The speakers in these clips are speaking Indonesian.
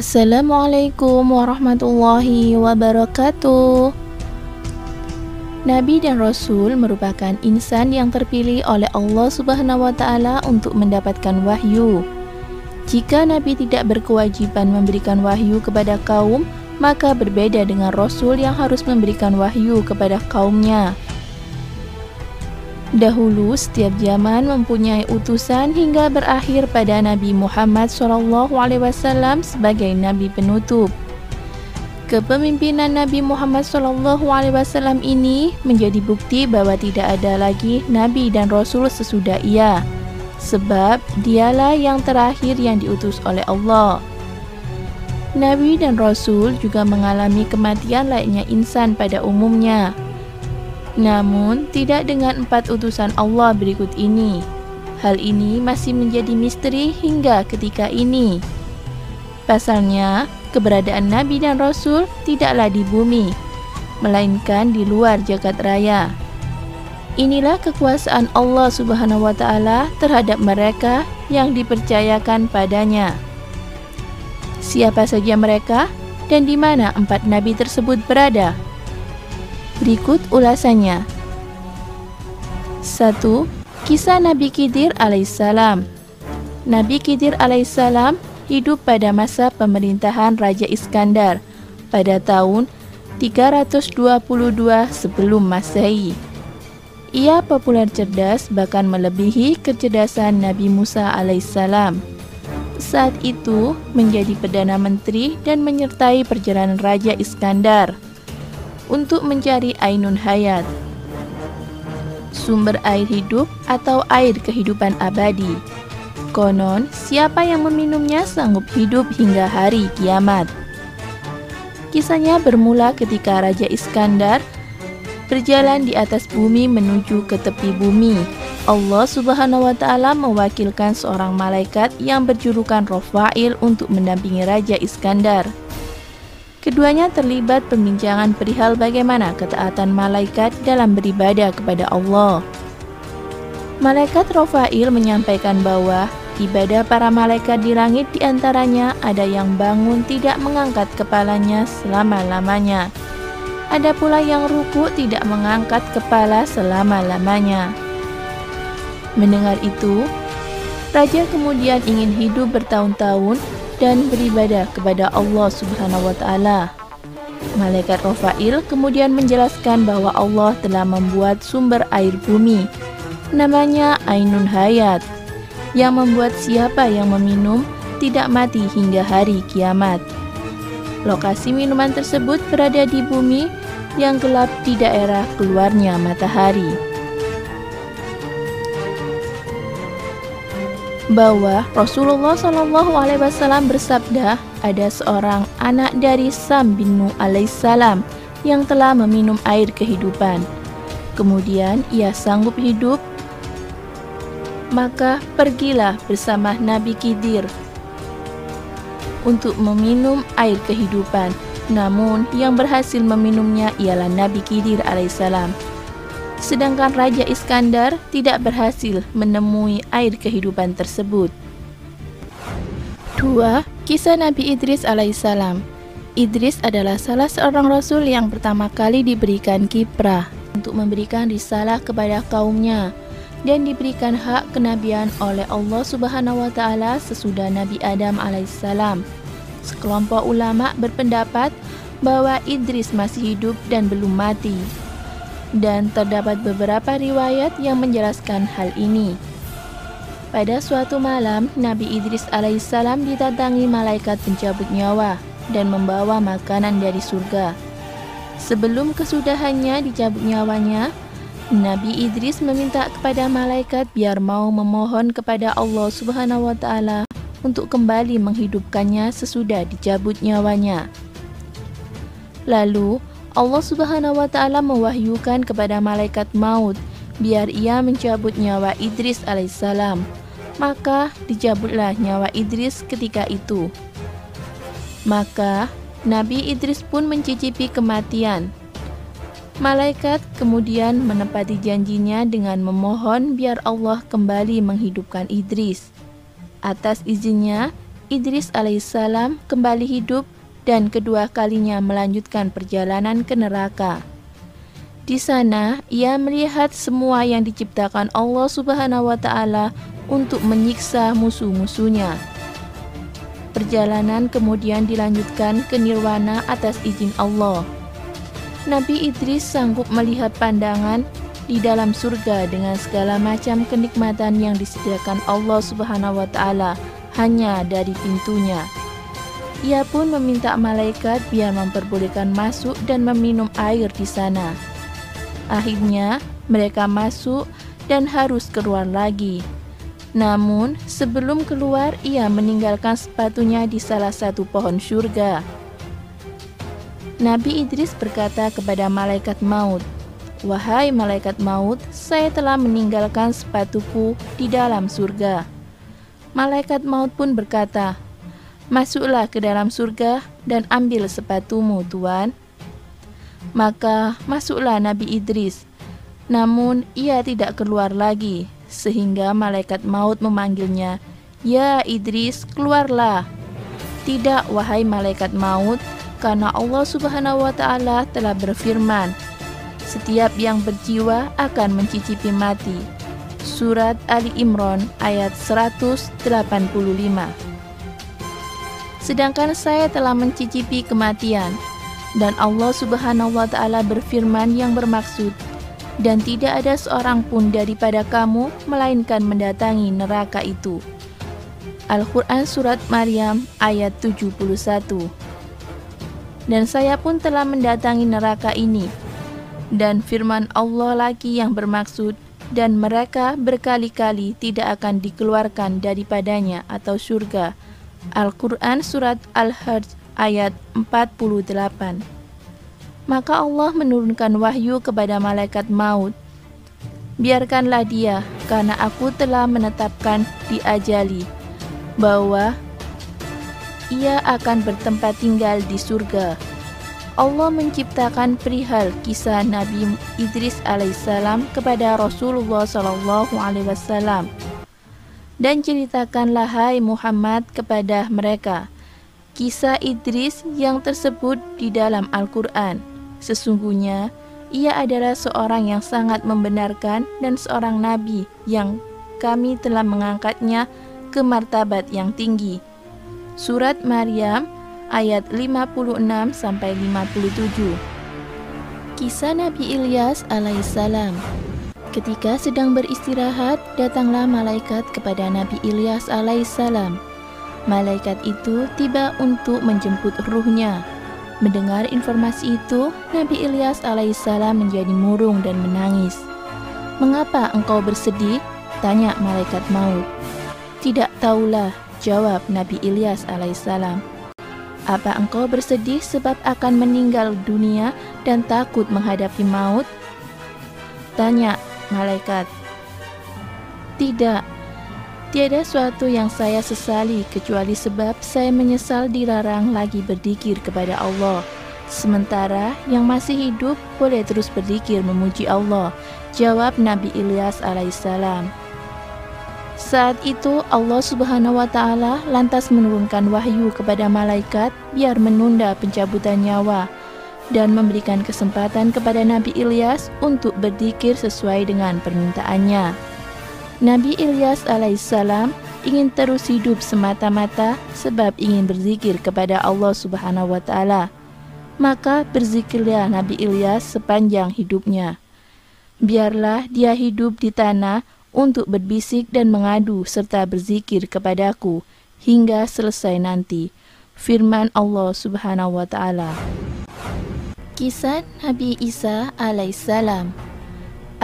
Assalamualaikum warahmatullahi wabarakatuh. Nabi dan Rasul merupakan insan yang terpilih oleh Allah Subhanahu wa taala untuk mendapatkan wahyu. Jika Nabi tidak berkewajiban memberikan wahyu kepada kaum, maka berbeda dengan Rasul yang harus memberikan wahyu kepada kaumnya. Dahulu setiap zaman mempunyai utusan hingga berakhir pada Nabi Muhammad SAW sebagai nabi penutup. Kepemimpinan Nabi Muhammad SAW ini menjadi bukti bahwa tidak ada lagi Nabi dan Rasul sesudah ia, sebab dialah yang terakhir yang diutus oleh Allah. Nabi dan Rasul juga mengalami kematian layaknya insan pada umumnya. Namun, tidak dengan empat utusan Allah berikut ini. Hal ini masih menjadi misteri hingga ketika ini. Pasalnya, keberadaan Nabi dan Rasul tidaklah di bumi, melainkan di luar jagat raya. Inilah kekuasaan Allah Subhanahu wa taala terhadap mereka yang dipercayakan padanya. Siapa saja mereka dan di mana empat nabi tersebut berada? Berikut ulasannya. 1. Kisah Nabi Khidir alaihissalam. Nabi Khidir alaihissalam hidup pada masa pemerintahan Raja Iskandar pada tahun 322 sebelum Masehi. Ia populer cerdas bahkan melebihi kecerdasan Nabi Musa alaihissalam. Saat itu menjadi Perdana Menteri dan menyertai perjalanan Raja Iskandar untuk mencari Ainun Hayat, sumber air hidup atau air kehidupan abadi. Konon, siapa yang meminumnya sanggup hidup hingga hari kiamat. Kisahnya bermula ketika Raja Iskandar berjalan di atas bumi menuju ke tepi bumi. Allah Subhanahu wa taala mewakilkan seorang malaikat yang berjulukan Rafail untuk mendampingi Raja Iskandar. Keduanya terlibat pembincangan perihal bagaimana ketaatan malaikat dalam beribadah kepada Allah. Malaikat Rafail menyampaikan bahwa ibadah para malaikat di langit di antaranya ada yang bangun tidak mengangkat kepalanya selama-lamanya. Ada pula yang ruku tidak mengangkat kepala selama-lamanya. Mendengar itu, Raja kemudian ingin hidup bertahun-tahun dan beribadah kepada Allah Subhanahu wa taala. Malaikat Rafail kemudian menjelaskan bahwa Allah telah membuat sumber air bumi namanya Ainun Hayat, yang membuat siapa yang meminum tidak mati hingga hari kiamat. Lokasi minuman tersebut berada di bumi yang gelap di daerah keluarnya matahari. Bahwa Rasulullah Shallallahu Alaihi Wasallam bersabda, ada seorang anak dari Sam bin Nuh alaihissalam yang telah meminum air kehidupan. Kemudian ia sanggup hidup maka pergilah bersama Nabi Khidir untuk meminum air kehidupan. Namun yang berhasil meminumnya ialah Nabi Khidir alaihissalam. Sedangkan Raja Iskandar tidak berhasil menemui air kehidupan tersebut. 2. Kisah Nabi Idris alaihissalam Idris adalah salah seorang rasul yang pertama kali diberikan kiprah untuk memberikan risalah kepada kaumnya dan diberikan hak kenabian oleh Allah Subhanahu wa taala sesudah Nabi Adam alaihissalam. Sekelompok ulama berpendapat bahwa Idris masih hidup dan belum mati. Dan terdapat beberapa riwayat yang menjelaskan hal ini. Pada suatu malam, Nabi Idris alaihissalam didatangi malaikat pencabut nyawa dan membawa makanan dari surga. Sebelum kesudahannya dicabut nyawanya, Nabi Idris meminta kepada malaikat biar mau memohon kepada Allah Subhanahu wa taala untuk kembali menghidupkannya sesudah dicabut nyawanya. Lalu Allah Subhanahu wa taala mewahyukan kepada malaikat maut biar ia mencabut nyawa Idris alaihissalam. Maka dicabutlah nyawa Idris ketika itu. Maka Nabi Idris pun mencicipi kematian Malaikat kemudian menepati janjinya dengan memohon biar Allah kembali menghidupkan Idris. Atas izinnya, Idris alaihissalam kembali hidup dan kedua kalinya melanjutkan perjalanan ke neraka. Di sana, ia melihat semua yang diciptakan Allah Subhanahu wa taala untuk menyiksa musuh-musuhnya. Perjalanan kemudian dilanjutkan ke nirwana atas izin Allah. Nabi Idris sanggup melihat pandangan di dalam surga dengan segala macam kenikmatan yang disediakan Allah Subhanahu wa taala hanya dari pintunya. Ia pun meminta malaikat biar memperbolehkan masuk dan meminum air di sana. Akhirnya, mereka masuk dan harus keluar lagi. Namun, sebelum keluar, ia meninggalkan sepatunya di salah satu pohon surga. Nabi Idris berkata kepada malaikat maut, Wahai malaikat maut, saya telah meninggalkan sepatuku di dalam surga. Malaikat maut pun berkata, Masuklah ke dalam surga dan ambil sepatumu, Tuan. Maka masuklah Nabi Idris. Namun ia tidak keluar lagi, sehingga malaikat maut memanggilnya, "Ya Idris, keluarlah." Tidak, wahai malaikat maut, karena Allah Subhanahu wa taala telah berfirman, setiap yang berjiwa akan mencicipi mati. Surat Ali Imran ayat 185. Sedangkan saya telah mencicipi kematian dan Allah Subhanahu wa taala berfirman yang bermaksud dan tidak ada seorang pun daripada kamu melainkan mendatangi neraka itu. Al-Quran Surat Maryam ayat 71 Dan saya pun telah mendatangi neraka ini dan firman Allah lagi yang bermaksud dan mereka berkali-kali tidak akan dikeluarkan daripadanya atau surga. Al-Quran Surat Al-Hajj ayat 48 Maka Allah menurunkan wahyu kepada malaikat maut. Biarkanlah dia, karena aku telah menetapkan di ajali bahwa ia akan bertempat tinggal di surga. Allah menciptakan perihal kisah Nabi Idris alaihissalam kepada Rasulullah wasallam. Dan ceritakanlah hai Muhammad kepada mereka kisah Idris yang tersebut di dalam Al-Qur'an. Sesungguhnya ia adalah seorang yang sangat membenarkan dan seorang nabi yang kami telah mengangkatnya ke martabat yang tinggi. Surat Maryam ayat 56 sampai 57. Kisah Nabi Ilyas alaihissalam. Ketika sedang beristirahat, datanglah malaikat kepada Nabi Ilyas alaihissalam. Malaikat itu tiba untuk menjemput ruhnya. Mendengar informasi itu, Nabi Ilyas alaihissalam menjadi murung dan menangis. Mengapa engkau bersedih? Tanya malaikat maut. Tidak tahulah, jawab Nabi Ilyas alaihissalam. Apa engkau bersedih sebab akan meninggal dunia dan takut menghadapi maut? Tanya malaikat. Tidak, tiada suatu yang saya sesali kecuali sebab saya menyesal dilarang lagi berzikir kepada Allah. Sementara yang masih hidup boleh terus berzikir memuji Allah. Jawab Nabi Ilyas alaihissalam. Saat itu Allah Subhanahu wa taala lantas menurunkan wahyu kepada malaikat biar menunda pencabutan nyawa dan memberikan kesempatan kepada Nabi Ilyas untuk berzikir sesuai dengan permintaannya. Nabi Ilyas alaihissalam ingin terus hidup semata-mata sebab ingin berzikir kepada Allah Subhanahu wa taala. Maka berzikirlah Nabi Ilyas sepanjang hidupnya. Biarlah dia hidup di tanah untuk berbisik dan mengadu serta berzikir kepadaku hingga selesai nanti. Firman Allah Subhanahu wa taala. Kisah Nabi Isa alaihissalam.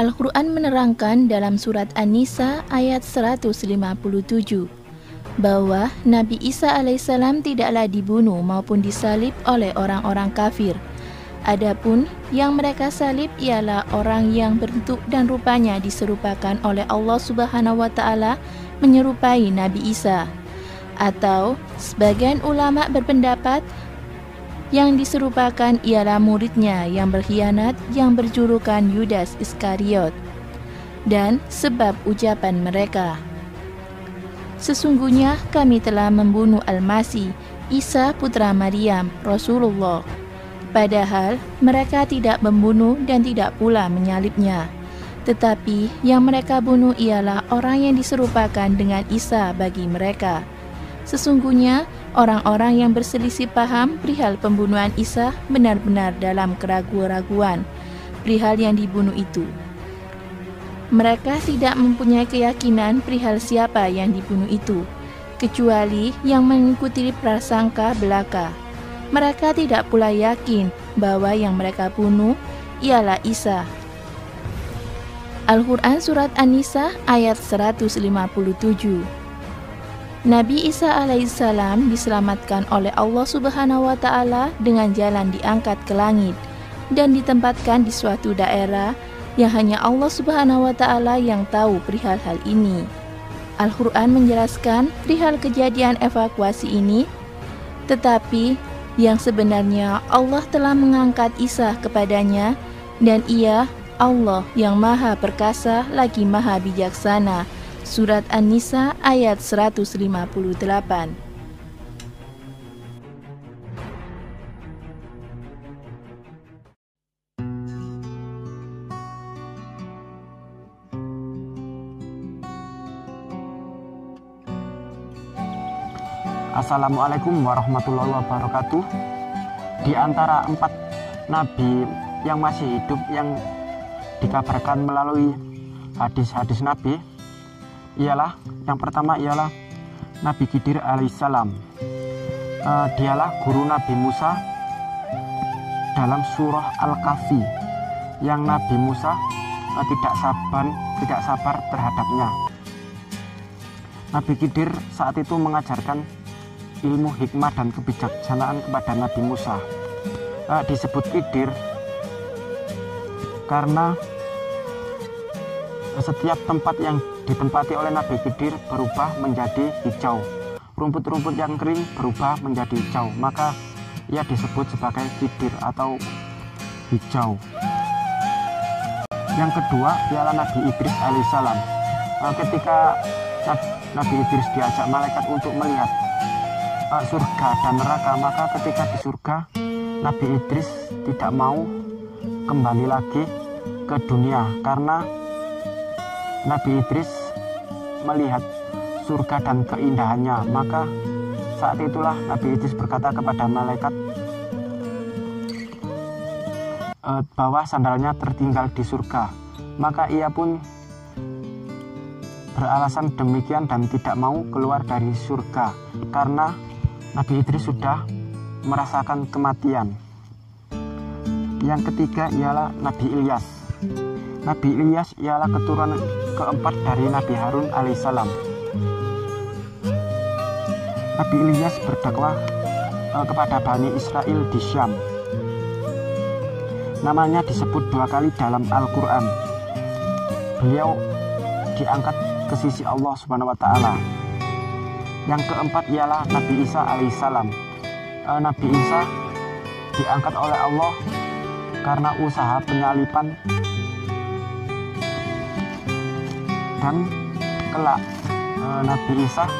Al-Quran menerangkan dalam surat An-Nisa ayat 157 bahwa Nabi Isa alaihissalam tidaklah dibunuh maupun disalib oleh orang-orang kafir Adapun yang mereka salib ialah orang yang bentuk dan rupanya diserupakan oleh Allah Subhanahu wa taala menyerupai Nabi Isa. Atau sebagian ulama berpendapat yang diserupakan ialah muridnya yang berkhianat yang berjulukan Yudas Iskariot. Dan sebab ucapan mereka Sesungguhnya kami telah membunuh Al-Masih, Isa putra Maryam, Rasulullah. Padahal mereka tidak membunuh dan tidak pula menyalibnya. Tetapi yang mereka bunuh ialah orang yang diserupakan dengan Isa bagi mereka. Sesungguhnya orang-orang yang berselisih paham perihal pembunuhan Isa benar-benar dalam keraguan-raguan perihal yang dibunuh itu. Mereka tidak mempunyai keyakinan perihal siapa yang dibunuh itu, kecuali yang mengikuti prasangka belaka. Mereka tidak pula yakin bahwa yang mereka bunuh ialah Isa Al-Quran Surat An-Nisa ayat 157 Nabi Isa alaihissalam diselamatkan oleh Allah subhanahu wa ta'ala dengan jalan diangkat ke langit dan ditempatkan di suatu daerah yang hanya Allah subhanahu wa ta'ala yang tahu perihal hal ini. Al-Quran menjelaskan perihal kejadian evakuasi ini, tetapi yang sebenarnya Allah telah mengangkat Isa kepadanya dan ia Allah yang maha perkasa lagi maha bijaksana. Surat An-Nisa ayat 158 Assalamualaikum warahmatullahi wabarakatuh. Di antara empat nabi yang masih hidup yang dikabarkan melalui hadis-hadis Nabi ialah yang pertama ialah Nabi Khidir alaihissalam. E, dialah guru Nabi Musa dalam surah Al-Kahfi yang Nabi Musa e, tidak sabar tidak sabar terhadapnya. Nabi Khidir saat itu mengajarkan ilmu hikmah dan kebijaksanaan kepada Nabi Musa. E, disebut Khidir karena setiap tempat yang ditempati oleh Nabi Khidir berubah menjadi hijau. Rumput-rumput yang kering berubah menjadi hijau, maka ia disebut sebagai Khidir atau hijau. Yang kedua ialah Nabi Idris alaihissalam. Eh, ketika Nabi Idris diajak malaikat untuk melihat eh, surga dan neraka, maka ketika di surga Nabi Idris tidak mau kembali lagi ke dunia karena Nabi Idris melihat surga dan keindahannya maka saat itulah Nabi Idris berkata kepada malaikat e, bahwa sandalnya tertinggal di surga maka ia pun beralasan demikian dan tidak mau keluar dari surga karena Nabi Idris sudah merasakan kematian yang ketiga ialah Nabi Ilyas. Nabi Ilyas ialah keturunan keempat dari Nabi Harun alaihissalam. Nabi Ilyas berdakwah eh, kepada Bani Israel di Syam. Namanya disebut dua kali dalam Al-Quran. Beliau diangkat ke sisi Allah Subhanahu wa Ta'ala. Yang keempat ialah Nabi Isa alaihissalam. Eh, Nabi Isa diangkat oleh Allah karena usaha penyalipan dan kelak e, Nabi Isa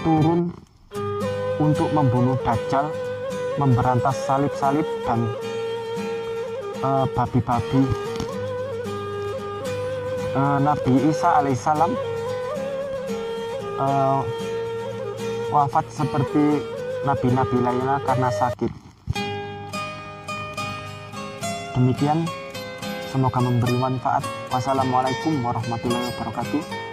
turun untuk membunuh Dajjal memberantas salib-salib dan e, babi-babi. E, Nabi Isa alaihissalam e, wafat seperti nabi-nabi lainnya karena sakit. Demikian, semoga memberi manfaat. Wassalamualaikum warahmatullahi wabarakatuh.